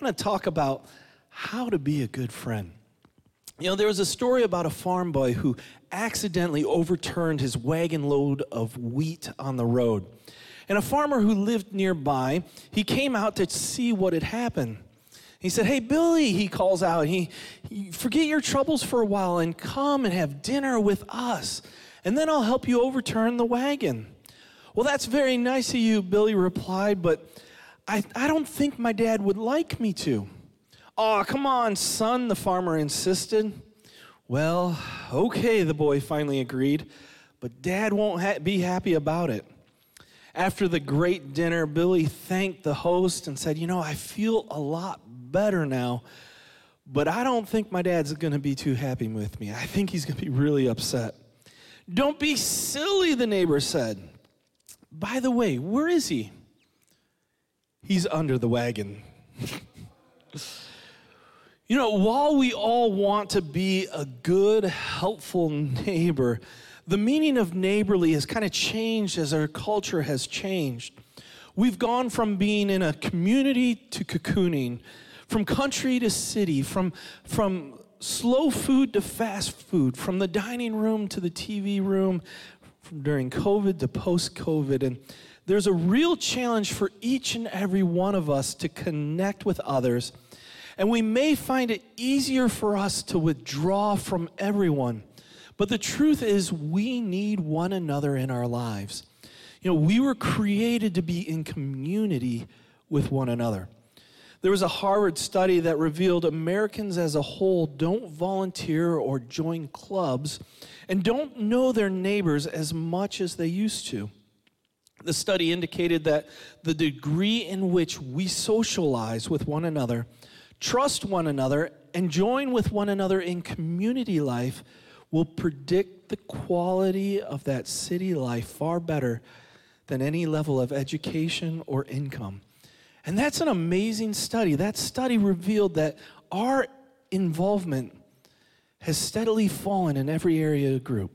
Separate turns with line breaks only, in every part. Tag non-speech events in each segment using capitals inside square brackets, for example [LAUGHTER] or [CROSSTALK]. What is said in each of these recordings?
I want to talk about how to be a good friend. You know, there was a story about a farm boy who accidentally overturned his wagon load of wheat on the road. And a farmer who lived nearby, he came out to see what had happened. He said, Hey, Billy, he calls out, he, forget your troubles for a while and come and have dinner with us, and then I'll help you overturn the wagon. Well, that's very nice of you, Billy replied, but I, I don't think my dad would like me to. Oh, come on, son, the farmer insisted. Well, okay, the boy finally agreed, but dad won't ha- be happy about it. After the great dinner, Billy thanked the host and said, You know, I feel a lot better now, but I don't think my dad's going to be too happy with me. I think he's going to be really upset. Don't be silly, the neighbor said. By the way, where is he? He's under the wagon. [LAUGHS] you know, while we all want to be a good, helpful neighbor, the meaning of neighborly has kind of changed as our culture has changed. We've gone from being in a community to cocooning, from country to city, from, from slow food to fast food, from the dining room to the TV room, from during COVID to post COVID. And there's a real challenge for each and every one of us to connect with others. And we may find it easier for us to withdraw from everyone. But the truth is, we need one another in our lives. You know, we were created to be in community with one another. There was a Harvard study that revealed Americans as a whole don't volunteer or join clubs and don't know their neighbors as much as they used to. The study indicated that the degree in which we socialize with one another, trust one another, and join with one another in community life will predict the quality of that city life far better than any level of education or income. And that's an amazing study. That study revealed that our involvement has steadily fallen in every area of group,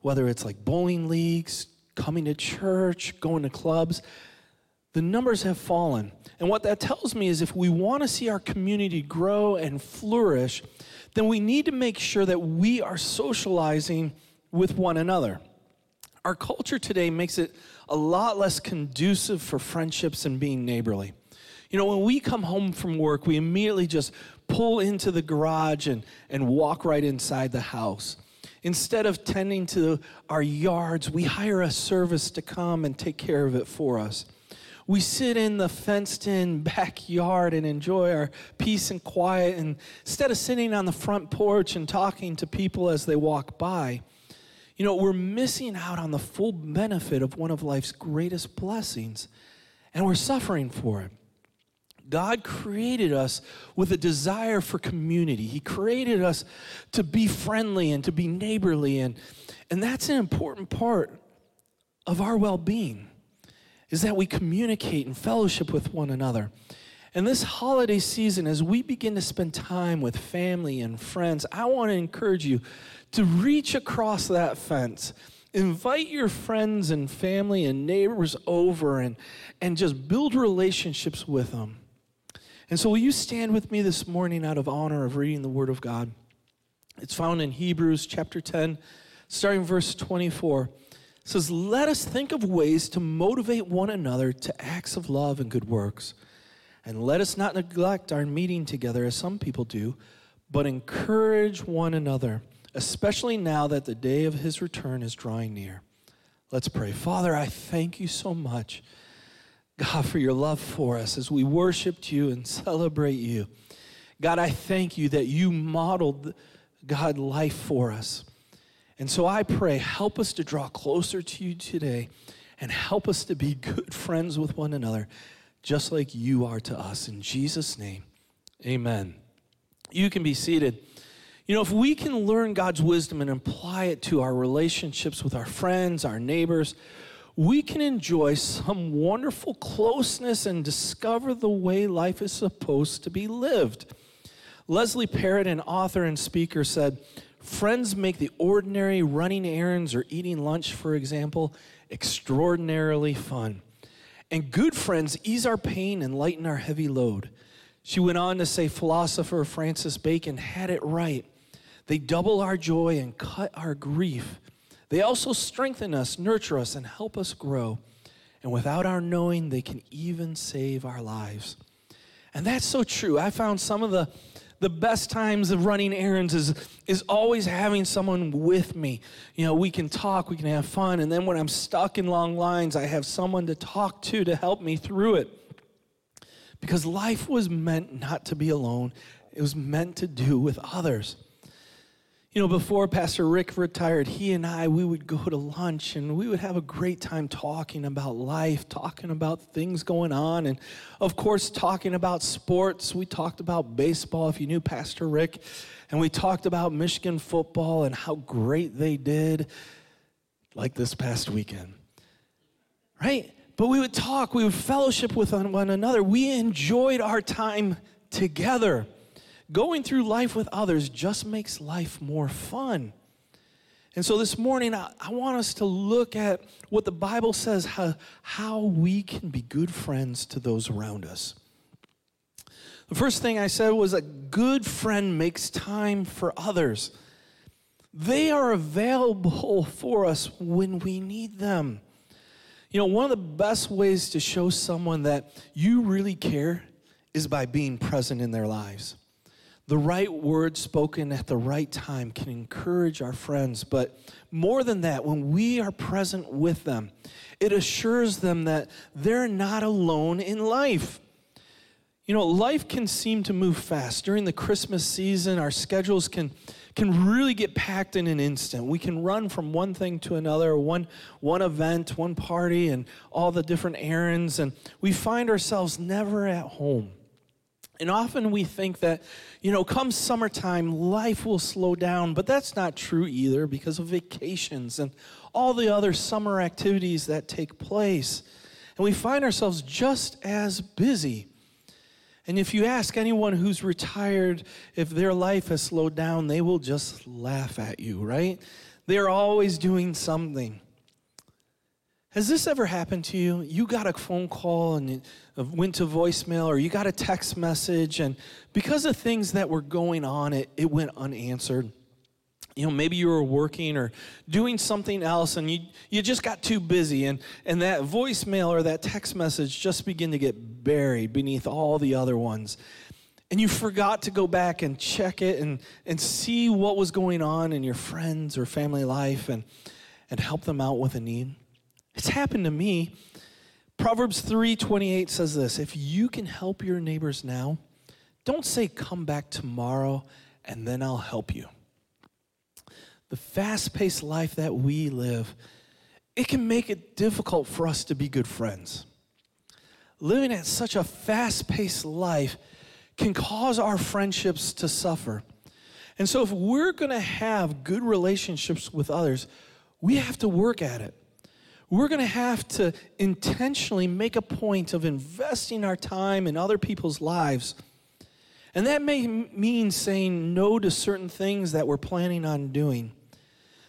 whether it's like bowling leagues, coming to church, going to clubs, the numbers have fallen. And what that tells me is if we want to see our community grow and flourish, then we need to make sure that we are socializing with one another. Our culture today makes it a lot less conducive for friendships and being neighborly. You know, when we come home from work, we immediately just pull into the garage and, and walk right inside the house. Instead of tending to our yards, we hire a service to come and take care of it for us. We sit in the fenced in backyard and enjoy our peace and quiet. And instead of sitting on the front porch and talking to people as they walk by, you know, we're missing out on the full benefit of one of life's greatest blessings, and we're suffering for it. God created us with a desire for community. He created us to be friendly and to be neighborly and and that's an important part of our well-being is that we communicate and fellowship with one another. And this holiday season as we begin to spend time with family and friends, I want to encourage you to reach across that fence invite your friends and family and neighbors over and, and just build relationships with them and so, will you stand with me this morning out of honor of reading the Word of God? It's found in Hebrews chapter 10, starting verse 24. It says, Let us think of ways to motivate one another to acts of love and good works. And let us not neglect our meeting together as some people do, but encourage one another, especially now that the day of his return is drawing near. Let's pray. Father, I thank you so much God, for your love for us as we worshiped you and celebrate you. God, I thank you that you modeled, God, life for us. And so I pray, help us to draw closer to you today and help us to be good friends with one another, just like you are to us. In Jesus' name, amen. You can be seated. You know, if we can learn God's wisdom and apply it to our relationships with our friends, our neighbors, we can enjoy some wonderful closeness and discover the way life is supposed to be lived. Leslie Parrott, an author and speaker, said, Friends make the ordinary running errands or eating lunch, for example, extraordinarily fun. And good friends ease our pain and lighten our heavy load. She went on to say, philosopher Francis Bacon had it right. They double our joy and cut our grief. They also strengthen us, nurture us, and help us grow. And without our knowing, they can even save our lives. And that's so true. I found some of the, the best times of running errands is, is always having someone with me. You know, we can talk, we can have fun. And then when I'm stuck in long lines, I have someone to talk to to help me through it. Because life was meant not to be alone, it was meant to do with others. You know, before Pastor Rick retired, he and I, we would go to lunch and we would have a great time talking about life, talking about things going on, and of course, talking about sports. We talked about baseball, if you knew Pastor Rick, and we talked about Michigan football and how great they did, like this past weekend. Right? But we would talk, we would fellowship with one another. We enjoyed our time together. Going through life with others just makes life more fun. And so this morning, I, I, want us to look at what the Bible says how, how we can be good friends to those around us. The first thing I said was a good friend makes time for others. They are available for us when we need them. You know, one of the best ways to show someone that you really care is by being present in their lives. The right word spoken at the right time can encourage our friends, but more than that, when we are present with them, it assures them that they're not alone in life. You know, life can seem to move fast. During the Christmas season, our schedules can can really get packed in an instant. We can run from one thing to another, one, one event, one party, and all the different errands, and we find ourselves never at home. And often we think that, you know, come summertime, life will slow down, but that's not true either because of vacations and all the other summer activities that take place. And we find ourselves just as busy. And if you ask anyone who's retired if their life has slowed down, they will just laugh at you, right? They're always doing something. Has this ever happened to you? You got a phone call and it uh, went to voicemail, or you got a text message, and because of things that were going on, it, it went unanswered. You know maybe you were working or doing something else and you, you just got too busy and, and that voicemail or that text message just began to get buried beneath all the other ones. And you forgot to go back and check it and, and see what was going on in your friends or family life and, and help them out with a need it's happened to me proverbs 3.28 says this if you can help your neighbors now don't say come back tomorrow and then i'll help you the fast paced life that we live, it can make it difficult for us to be good friends. Living at such a fast paced life can cause our friendships to suffer. And so, if we're gonna have good relationships with others, we have to work at it. We're gonna have to intentionally make a point of investing our time in other people's lives. And that may mean saying no to certain things that we're planning on doing.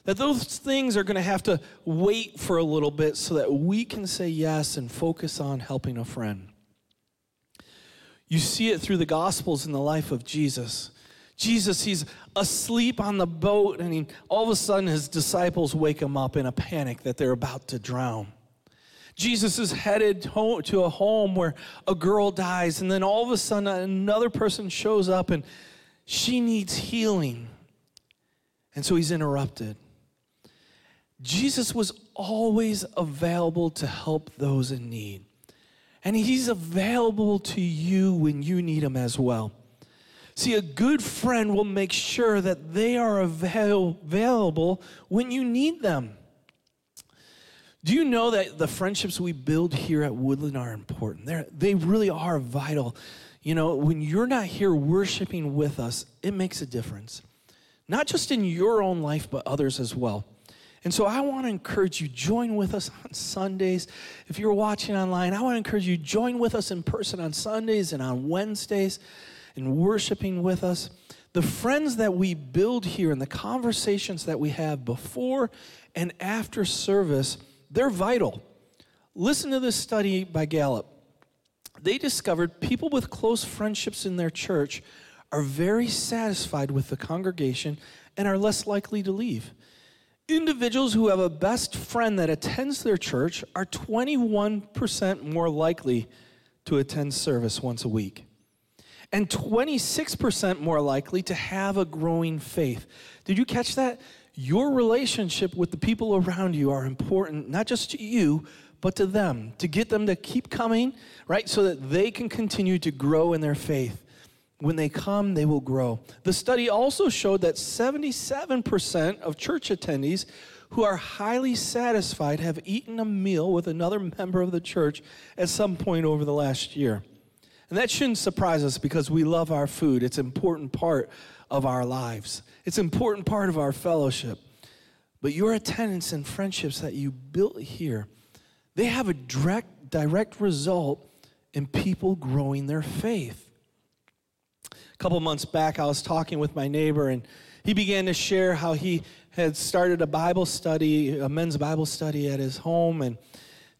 That those things are going to have to wait for a little bit so that we can say yes and focus on helping a friend. You see it through the Gospels in the life of Jesus. Jesus, he's asleep on the boat, and he, all of a sudden his disciples wake him up in a panic that they're about to drown. Jesus is headed to a home where a girl dies, and then all of a sudden another person shows up and she needs healing. And so he's interrupted. Jesus was always available to help those in need. And he's available to you when you need him as well. See, a good friend will make sure that they are avail- available when you need them. Do you know that the friendships we build here at Woodland are important? They're, they really are vital. You know, when you're not here worshiping with us, it makes a difference. Not just in your own life, but others as well. And so I want to encourage you, join with us on Sundays. If you're watching online, I want to encourage you, join with us in person on Sundays and on Wednesdays and worshiping with us. The friends that we build here and the conversations that we have before and after service, they're vital. Listen to this study by Gallup. they discovered people with close friendships in their church are very satisfied with the congregation and are less likely to leave. Individuals who have a best friend that attends their church are 21% more likely to attend service once a week, and 26% more likely to have a growing faith. Did you catch that? Your relationship with the people around you are important, not just to you, but to them, to get them to keep coming, right? So that they can continue to grow in their faith. When they come, they will grow. The study also showed that 77% of church attendees who are highly satisfied have eaten a meal with another [LAUGHS] member of the church at some point over the last year. And that shouldn't surprise us because we love our food. It's an important part of our lives. It's an important part of our fellowship. But your attendance and friendships that you built here, they have a direct, direct result in people growing their faith. A couple months back, I was talking with my neighbor, and he began to share how he had started a Bible study, a men's Bible study at his home, and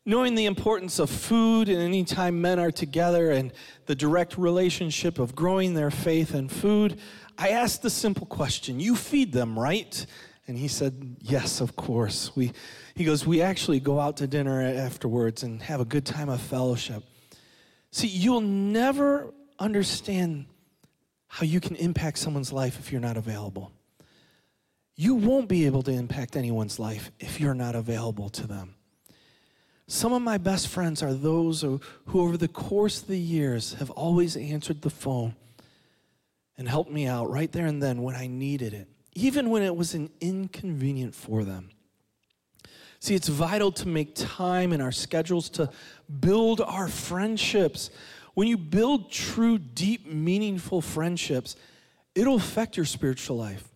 knowing the importance of food and anytime men are together and the direct relationship of growing their faith and food, I asked the simple question You feed them, right? And he said, Yes, of course. We, he goes, We actually go out to dinner afterwards and have a good time of fellowship. See, you'll never understand how you can impact someone's life if you're not available. You won't be able to impact anyone's life if you're not available to them. Some of my best friends are those who, who, over the course of the years, have always answered the phone and helped me out right there and then when I needed it, even when it was an inconvenient for them. See, it's vital to make time in our schedules to build our friendships. When you build true, deep, meaningful friendships, it'll affect your spiritual life.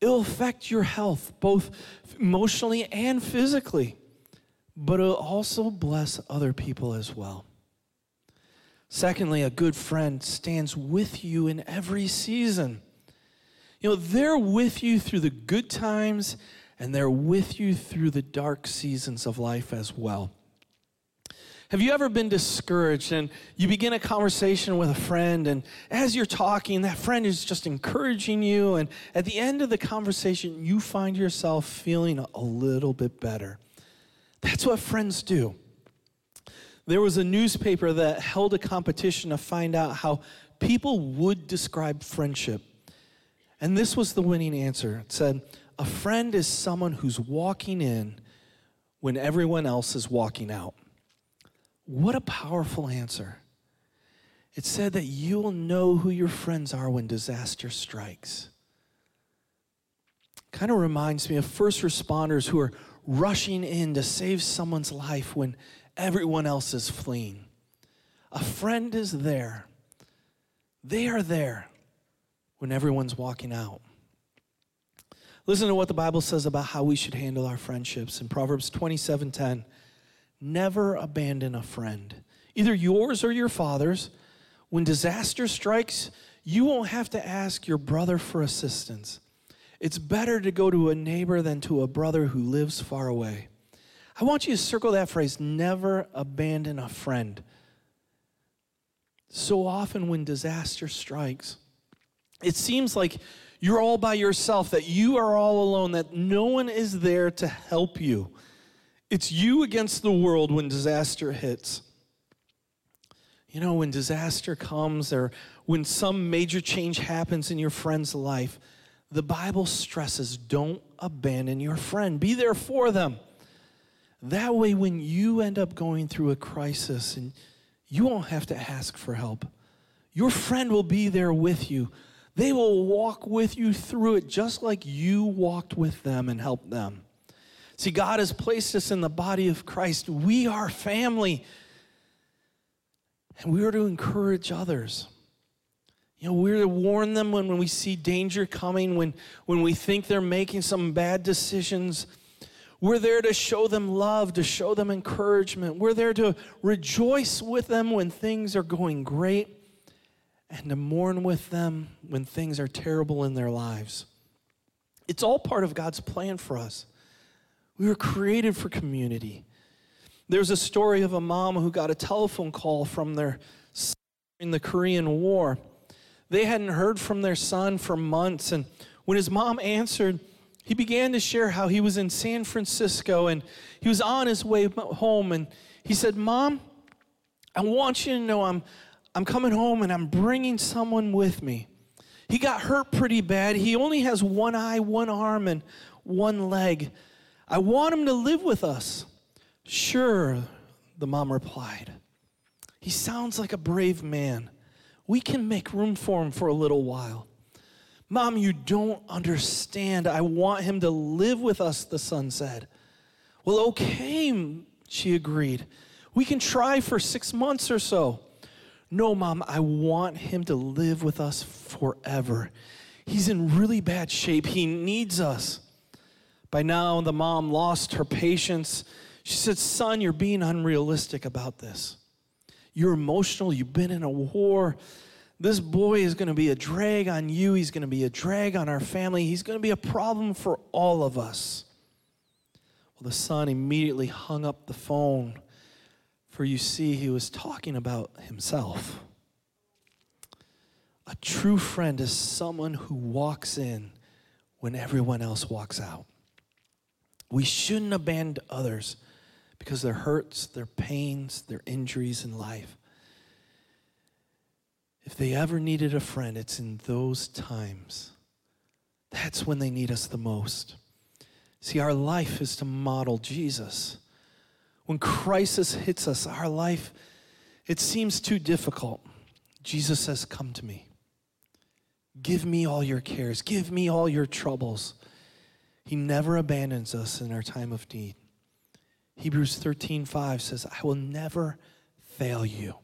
It'll affect your health, both emotionally and physically, but it'll also bless other people as well. Secondly, a good friend stands with you in every season. You know, they're with you through the good times and they're with you through the dark seasons of life as well. Have you ever been discouraged and you begin a conversation with a friend, and as you're talking, that friend is just encouraging you, and at the end of the conversation, you find yourself feeling a little bit better? That's what friends do. There was a newspaper that held a competition to find out how people would describe friendship. And this was the winning answer. It said, A friend is someone who's walking in when everyone else is walking out. What a powerful answer. It said that you will know who your friends are when disaster strikes. Kind of reminds me of first responders who are rushing in to save someone's life when everyone else is fleeing. A friend is there. They are there when everyone's walking out. Listen to what the Bible says about how we should handle our friendships. In Proverbs 27:10, never abandon a friend, either yours or your father's. When disaster strikes, you won't have to ask your brother for assistance. It's better to go to a neighbor than to a brother who lives far away. I want you to circle that phrase never abandon a friend. So often, when disaster strikes, it seems like you're all by yourself, that you are all alone, that no one is there to help you. It's you against the world when disaster hits. You know, when disaster comes or when some major change happens in your friend's life, the Bible stresses don't abandon your friend, be there for them. That way, when you end up going through a crisis and you won't have to ask for help, your friend will be there with you. They will walk with you through it just like you walked with them and helped them. See, God has placed us in the body of Christ. We are family. And we are to encourage others. You know, we're to warn them when, when we see danger coming, when, when we think they're making some bad decisions. We're there to show them love, to show them encouragement. We're there to rejoice with them when things are going great and to mourn with them when things are terrible in their lives. It's all part of God's plan for us. We were created for community. There's a story of a mom who got a telephone call from their son in the Korean War. They hadn't heard from their son for months, and when his mom answered, he began to share how he was in San Francisco and he was on his way home. And he said, Mom, I want you to know I'm, I'm coming home and I'm bringing someone with me. He got hurt pretty bad. He only has one eye, one arm, and one leg. I want him to live with us. Sure, the mom replied. He sounds like a brave man. We can make room for him for a little while. Mom, you don't understand. I want him to live with us, the son said. Well, okay, she agreed. We can try for six months or so. No, Mom, I want him to live with us forever. He's in really bad shape. He needs us. By now, the mom lost her patience. She said, Son, you're being unrealistic about this. You're emotional. You've been in a war. This boy is going to be a drag on you. He's going to be a drag on our family. He's going to be a problem for all of us. Well, the son immediately hung up the phone, for you see, he was talking about himself. A true friend is someone who walks in when everyone else walks out. We shouldn't abandon others because their hurts, their pains, their injuries in life. If they ever needed a friend, it's in those times. That's when they need us the most. See, our life is to model Jesus. When crisis hits us, our life, it seems too difficult. Jesus says, Come to me. Give me all your cares. Give me all your troubles. He never abandons us in our time of need. Hebrews 13, 5 says, I will never fail you.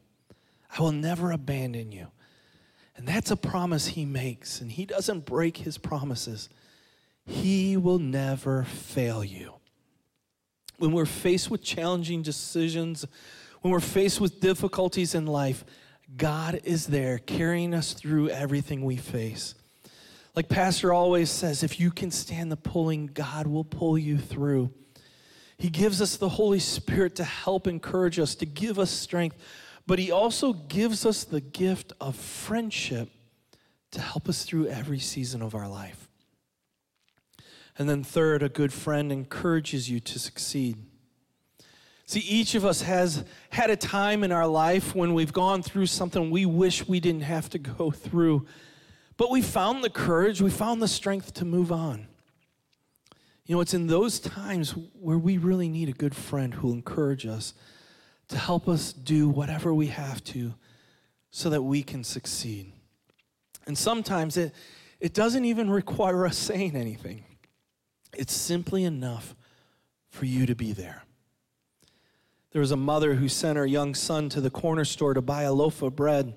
I will never abandon you. And that's a promise he makes, and he doesn't break his promises. He will never fail you. When we're faced with challenging decisions, when we're faced with difficulties in life, God is there carrying us through everything we face. Like Pastor always says, if you can stand the pulling, God will pull you through. He gives us the Holy Spirit to help encourage us, to give us strength but He also gives us the gift of friendship to help us through every season of our life. And then, third, a good friend encourages you to succeed. See, each of us has had a time in our life when we've gone through something we wish we didn't have to go [LAUGHS] through, but we found the courage, we found the strength to move on. You know, it's in those times where we really need a good friend who'll encourage us to help us do whatever we have to so that we can succeed. And sometimes it, it doesn't even require us [LAUGHS] saying anything, it's simply enough for you to be there. There was a mother who sent her young son to the corner store to buy a loaf of bread.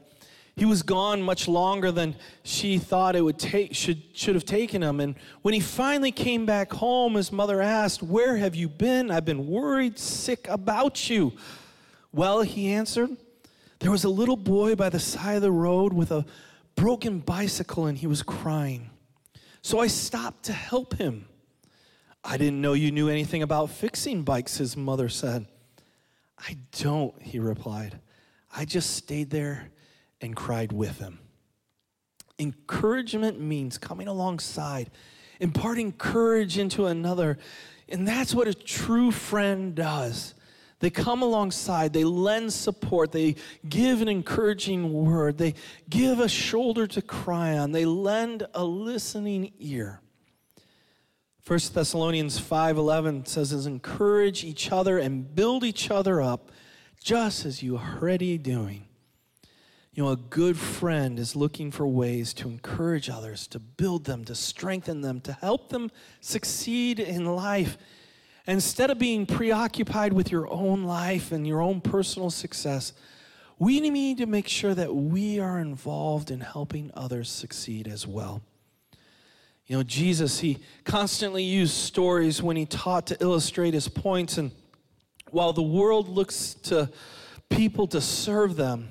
He was gone much longer than she thought it would take should should have taken him. And when he finally came back home, his mother asked, "Where have you been? I've been worried sick about you." Well, he answered, there was a little boy by the side of the road with a broken bicycle and he was crying. So I stopped to help him. I didn't know you knew anything about fixing bikes, his mother said. I don't, he replied. I just stayed there and cried with him. Encouragement means coming alongside, imparting courage into another. And that's what a true friend does. They come alongside, they lend support, they give an encouraging word, they give a shoulder to cry on, they lend a listening ear. 1 Thessalonians 5:11 says is encourage each other and build each other up just as you are already doing. You know, a good friend is looking for ways to encourage others, to build them, to strengthen them, to help them succeed in life Instead of being preoccupied with your own life and your own personal success, we need to make sure that we are involved in helping others succeed as well. You know, Jesus, he constantly used stories when he taught to illustrate his points. And while the world looks to people to serve them,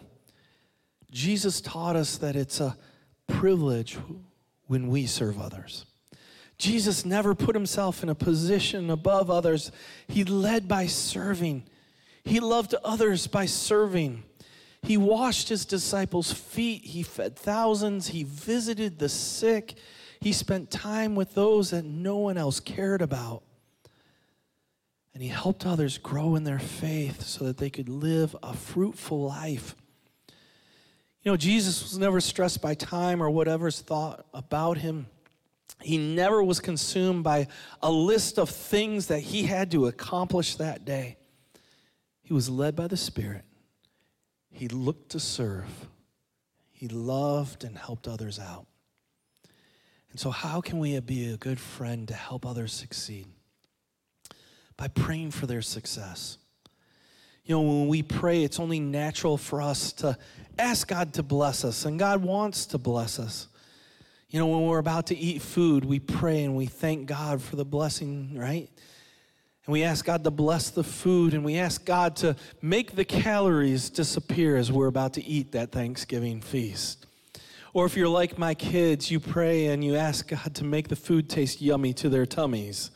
Jesus taught us that it's a privilege when we serve others. Jesus never put himself in a position above others. He led by serving. He loved others by serving. He washed his disciples' feet. He fed thousands. He visited the sick. He spent time with those that no one else cared about. And he helped others grow in their faith so that they could live a fruitful life. You know, Jesus was never stressed by time or whatever's thought about him. He never was consumed by a list of things that he had to accomplish that day. He was led by the Spirit. He looked to serve. He loved and helped others out. And so, how can we be a good friend to help others succeed? By praying for their success. You know, when we pray, it's only natural for us to ask God to bless us, and God wants to bless us. You know, when we're about to eat food, we pray and we thank God for the blessing, right? And we ask God to bless the food and we ask God to make the calories disappear as we're about to eat that Thanksgiving feast. Or if you're like my kids, you pray and you ask God to make the food taste yummy to their tummies.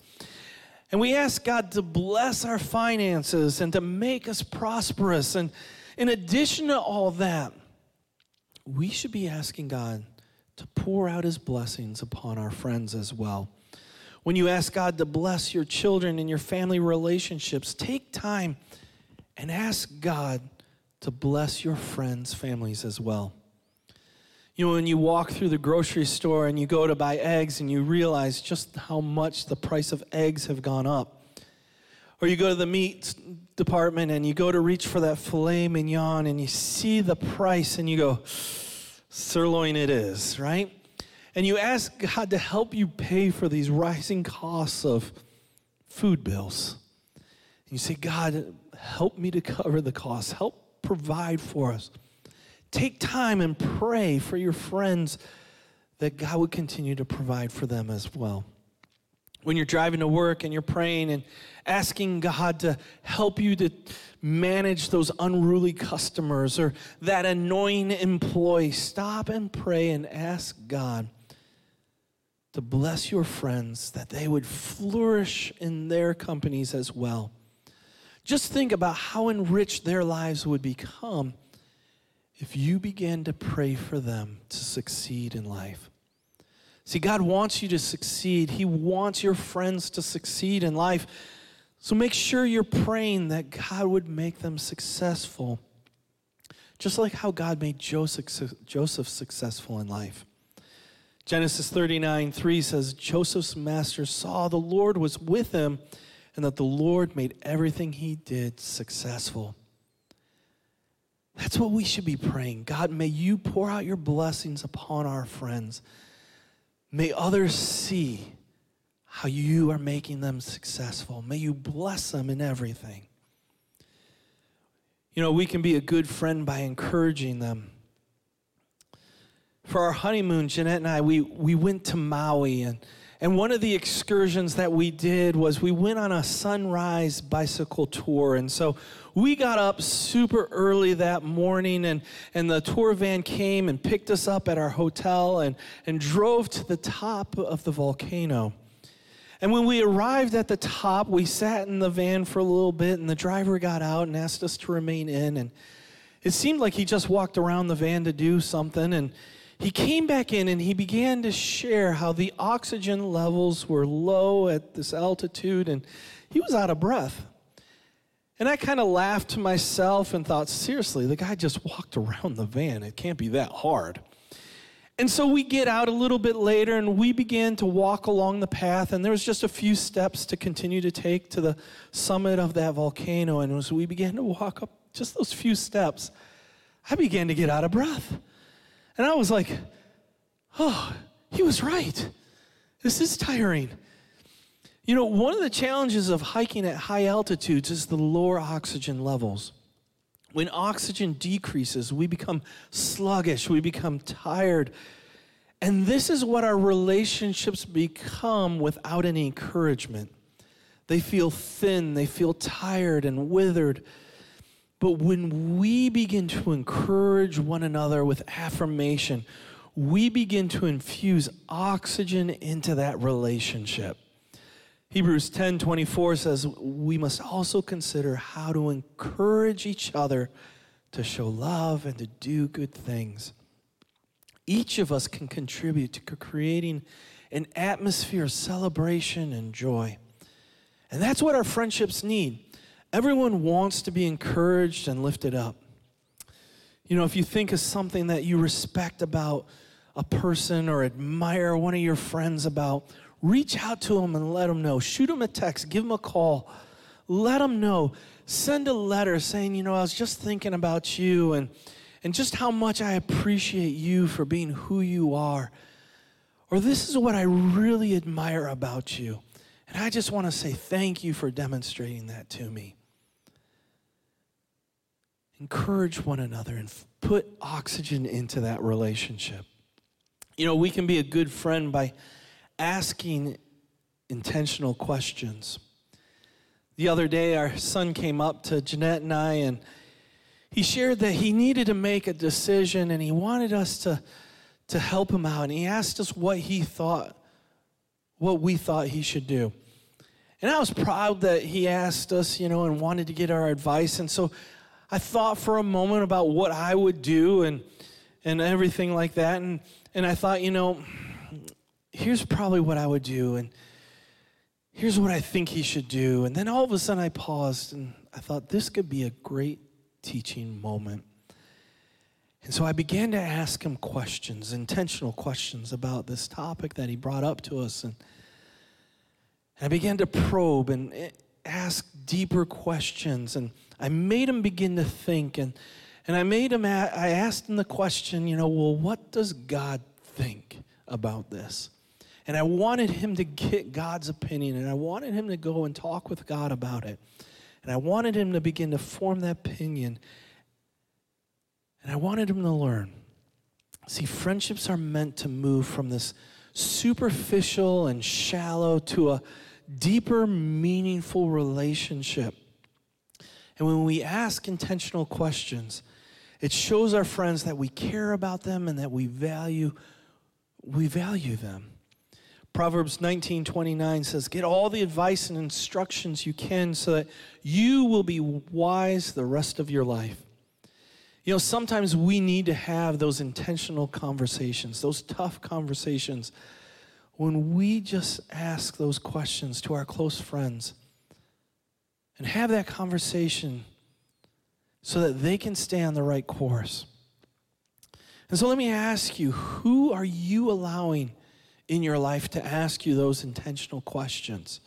And we ask God to bless our finances and to make us prosperous. And in addition to all that, we should be asking God to pour out his blessings upon our friends as well. When you ask God to bless your children and your family relationships, take time and ask God to bless your friends' families as well. You know, when you walk through the grocery store and you go to buy eggs and you realize just how much the price of eggs have gone up. Or you go to the meat department and you go to reach for that filet mignon and you see the price and you go, sirloin it is, right? And you ask God to help you pay for these rising costs of food bills. And you say, God, help me to cover the costs, help provide for us. Take time and pray for your friends that God would continue to provide for them as well. When you're driving to work and you're praying and asking God to help you to manage those unruly customers or that annoying employee, stop and pray and ask God to bless your friends that they would flourish in their companies as well. Just think about how enriched their lives would become if you began to pray for them to succeed in life. See, God wants you to succeed. He wants your friends to succeed in life. So make sure you're praying that God would make them successful, just like how God made Joseph, Joseph successful in life. Genesis 39 3 says, Joseph's master saw the Lord was with him and that the Lord made everything he did successful. That's what we should be praying. God, may you pour out your blessings upon our friends. May others see how you are making them successful. May you bless them in everything. You know, we can be a good friend by encouraging them. For our honeymoon, Jeanette and I, we, we went to Maui, and, and one of the excursions that we did was we went on a sunrise bicycle tour. And so we got up super early that morning, and, and the tour van came and picked us up at our hotel and, and drove to the top of the volcano. And when we arrived at the top, we sat in the van for a little bit, and the driver got out and asked us to remain in. And it seemed like he just walked around the van to do something. And he came back in and he began to share how the oxygen levels were low at this altitude, and he was out of breath. And I kind of laughed to myself and thought, seriously, the guy just walked around the van. It can't be that hard. And so we get out a little bit later and we begin to walk along the path. And there was just a few steps to continue to take to the summit of that volcano. And as we began to walk up just those few steps, I began to get out of breath. And I was like, oh, he was right. This is tiring. You know, one of the challenges of hiking at high altitudes is the lower oxygen levels. When oxygen decreases, we become sluggish, we become tired. And this is what our relationships become without any encouragement. They feel thin, they feel tired and withered. But when we begin to encourage one another with affirmation, we begin to infuse oxygen into that relationship. Hebrews 10 24 says, We must also consider how to encourage each other to show love and to do good things. Each of us can contribute to creating an atmosphere of celebration and joy. And that's what our friendships need. Everyone wants to be encouraged and lifted up. You know, if you think of something that you respect about a person or admire one of your friends about, reach out to them and let them know. Shoot them a text, give them a call, let them know. Send a letter saying, you know, I was just thinking about you and, and just how much I appreciate you for being who you are. Or this is what I really admire about you. And I just want to say thank you for demonstrating that to me. Encourage one another and put oxygen into that relationship. You know, we can be a good friend by asking intentional questions. The other day, our son came up to Jeanette and I, and he shared that he needed to make a decision and he wanted us to, to help him out. And he asked us what he thought, what we thought he should do. And I was proud that he asked us, you know, and wanted to get our advice. And so I thought for a moment about what I would do and and everything like that. And and I thought, you know, here's probably what I would do, and here's what I think he should do. And then all of a sudden I paused and I thought this could be a great teaching moment. And so I began to ask him questions, intentional questions about this topic that he brought up to us. And and I began to probe and eh, ask deeper questions. And I made him begin to think. And, and I made him, I asked him the question, you know, well, what does God think about this? And I wanted him to get God's opinion. And I wanted him to go and talk with God about it. And I wanted him to begin to form that opinion. And I wanted him to learn. See, friendships are meant to move from this superficial and shallow to a deeper, meaningful relationship. And when we ask intentional questions, it shows our friends that we care about them and that we value we value them. Proverbs 19:29 says, "Get all the advice and instructions you can so that you will be wise the rest of your life." You know, sometimes we need to have those intentional conversations, those tough conversations when we just ask those questions to our close friends and have that conversation so that they can stay on the right course. And so let me ask you who are you allowing in your life to ask you those intentional questions?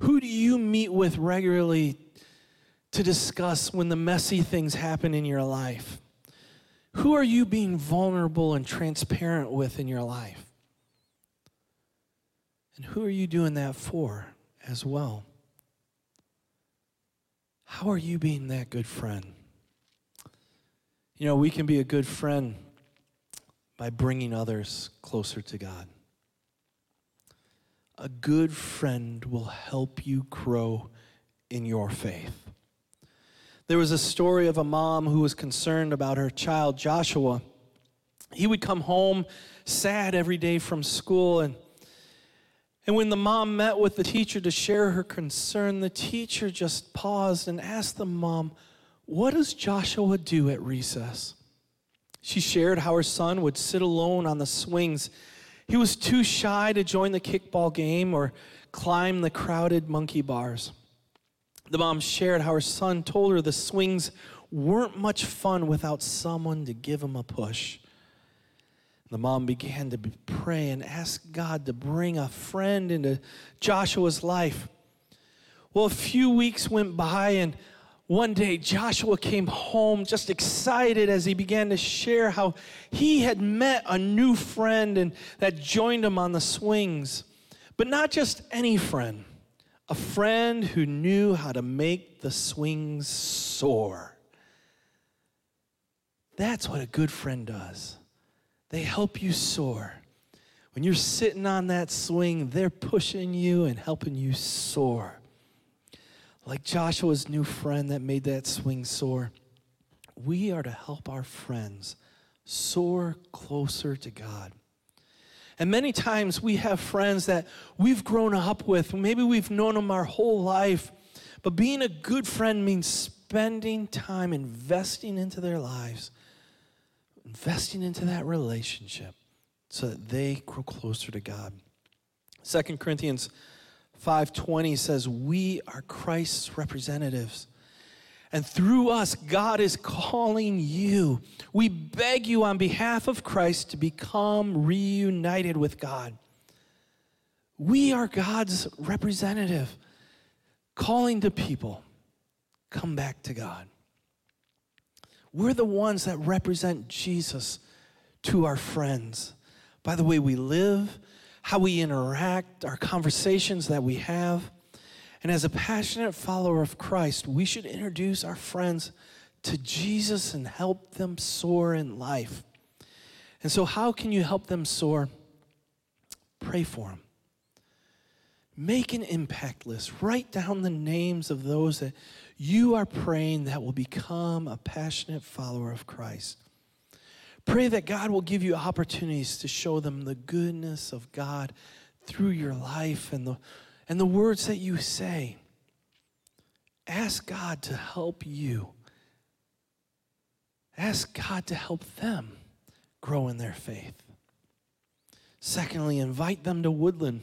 Who do you meet with regularly to discuss when the messy things happen in your life? Who are you being vulnerable and transparent with in your life? And who are you doing that for as well? How are you being that good friend? You know, we can be a good friend by bringing others closer to God. A good friend will help you grow in your faith. There was a story of a mom who was concerned about her child, Joshua. He would come home sad every day from school and and when the mom met with the teacher to share her concern, the teacher just paused and asked the mom, What does Joshua do at recess? She shared how her son would sit alone on the swings. He was too shy to join the kickball game or climb the crowded monkey bars. The mom shared how her son told her the swings weren't much fun without someone to give him a push. The mom began to pray and ask God to bring a friend into Joshua's life. Well, a few weeks went by, and one day Joshua came home just excited as he began to share how he had met a new friend and that joined him on the swings. But not just any friend, a friend who knew how to make the swings soar. That's what a good friend does. They help you soar. When you're sitting on that swing, they're pushing you and helping you soar. Like Joshua's new friend that made that swing soar, we are to help our friends soar closer to God. And many times we have friends that we've grown up with. Maybe we've known them our whole life. But being a good friend means spending time investing into their lives, investing into that relationship so that they grow closer to God. 2 Corinthians 5:20 says we are Christ's representatives. And through us, God is calling you. We beg you on behalf of Christ to become reunited with God. We are God's representative, calling the people, come back to God. We're the ones that represent Jesus to our friends by the way we live, how we interact, our conversations that we have. And as a passionate follower of Christ, we should introduce our friends to Jesus and help them soar in life. And so, how can you help them soar? Pray for them. Make an impact list. Write down the names of those that you are praying that will become a passionate follower of Christ. Pray that God will give you opportunities to show them the goodness of God through your life and the and the words that you say. Ask God to help you. Ask God to help them grow in their faith. Secondly, invite them to Woodland.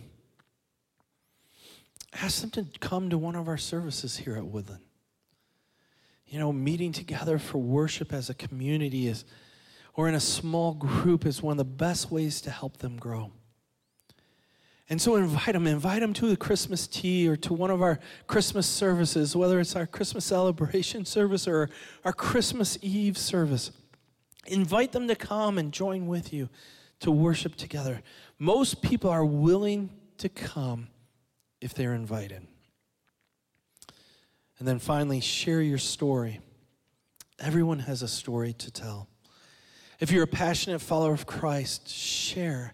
Ask them to come to one of our services here at Woodland. You know, meeting together for worship as a community is, or in a small group is one of the best ways to help them grow. And so invite them, invite them to the Christmas tea or to one of our Christmas services, whether it's our Christmas [LAUGHS] celebration service or our Christmas Eve service. Invite them to come and join with you to worship together. Most people are willing to come if they're invited. And then finally, share your story. Everyone has a story to tell. If you're a passionate follower of Christ, share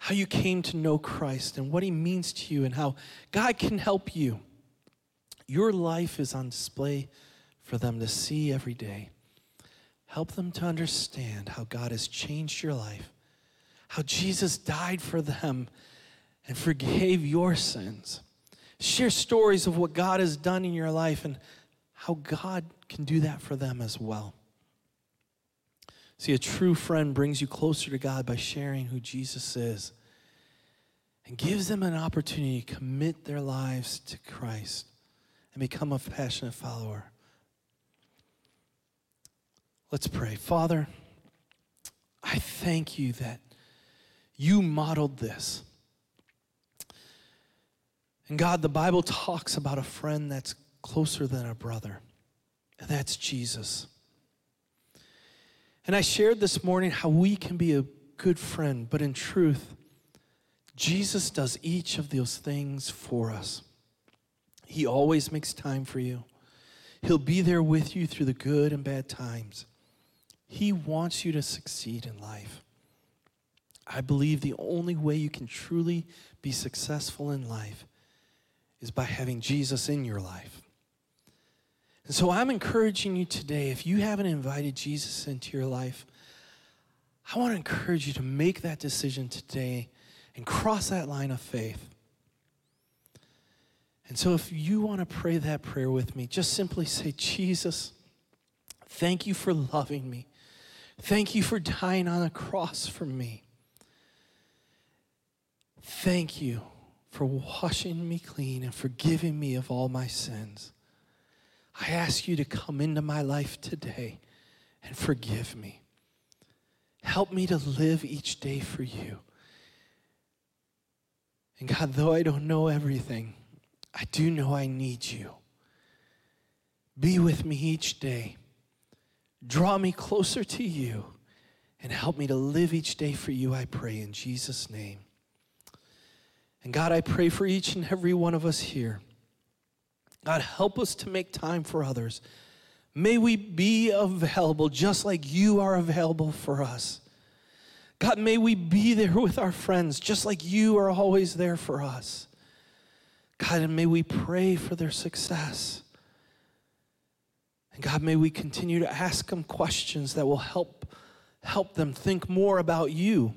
how you came to know Christ and what he means to you and how God can help you. Your life is on display for them to see every day. Help them to understand how God has changed your life, how Jesus died for them and forgave your sins. Share stories of what God has done in your life and how God can do that for them as well. See, a true friend brings you closer to God by sharing who Jesus is and gives them an opportunity to commit their lives to Christ and become a passionate follower. Let's pray. Father, I thank you that you modeled this. And God, the Bible talks about a friend that's closer than a brother, and that's Jesus. And I shared this morning how we can be a good friend, but in truth, Jesus does each of those things for us. He always makes time for you. He'll be there with you through the good and bad times. He wants you to succeed in life. I believe the only way you can truly be successful in life is by having Jesus in your life. And so I'm encouraging you today, if you haven't invited Jesus into your life, I want to encourage you to make that decision today and cross that line of faith. And so if you want to pray that prayer with me, just simply say, Jesus, thank you for loving me. Thank you for dying on a cross for me. Thank you for washing me clean and forgiving me of all my sins. I ask you to come into my life today and forgive me. Help me to live each day for you. And God, though I don't know everything, I do know I need you. Be with me each day. Draw me closer to you and help me to live each day for you, I pray, in Jesus' name. And God, I pray for each and every one of us here. God, help us to make time for others. May we be available just like you are available for us. God, may we be there with our friends just like you are always there for us. God, and may we pray for their success. And God, may we continue to ask them questions that will help, help them think more about you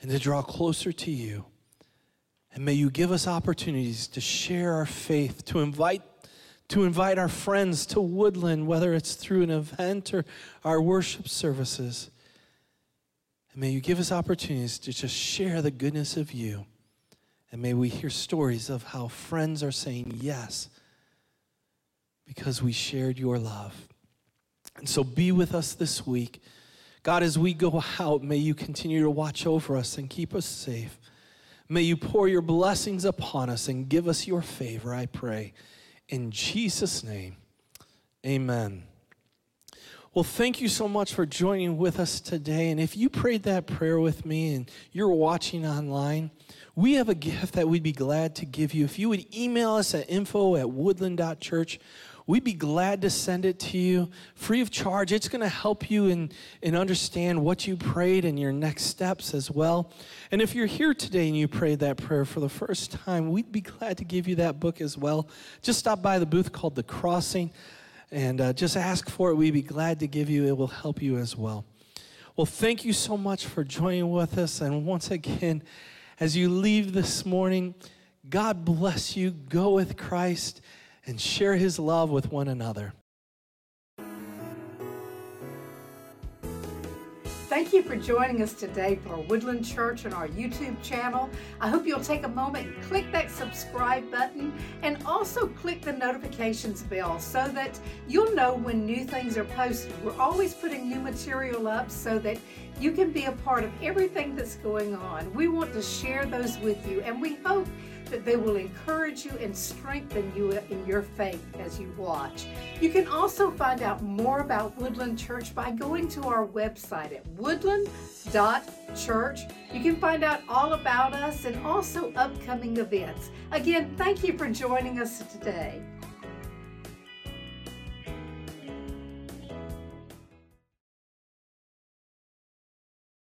and to draw closer to you. And may you give us opportunities to share our faith, to invite to invite our friends to Woodland, whether it's through an event or our worship services. And may you give us opportunities to just share the goodness of you. And may we hear stories of how friends are saying yes because we shared your love. And so be with us this week. God, as we go out, may you continue to watch over us and keep us safe. May you pour your blessings upon us and give us your favor, I pray. In Jesus' name, amen. Well, thank you so much for joining with us today. And if you prayed that prayer with me and you're watching online, we have a gift that we'd be glad to give you. If you would email us at info at woodland.church, we'd be glad to send it to you free of charge. It's going to help you in, in understand what you prayed and your next steps as well. And if you're here today and you prayed that prayer for the first time, we'd be glad to give you that book as well. Just stop by the booth called The Crossing and uh, just ask for it. We'd be glad to give you, it will help you as well. Well, thank you so much for joining with us. And once again, as you leave this morning, God bless you. Go with Christ and share his love with one another.
Thank you for joining us today for Woodland Church and our YouTube channel. I hope you'll take a moment and click that subscribe button and also click the notifications bell so that you'll know when new things are posted. We're always putting new material up so that you can be a part of everything that's going on. We want to share those with you and we hope that they will encourage you and strengthen you in your faith as you watch. You can also find out more about Woodland Church by going to our website at woodland.church. You can find out all about us and also upcoming events. Again, thank you for joining us today.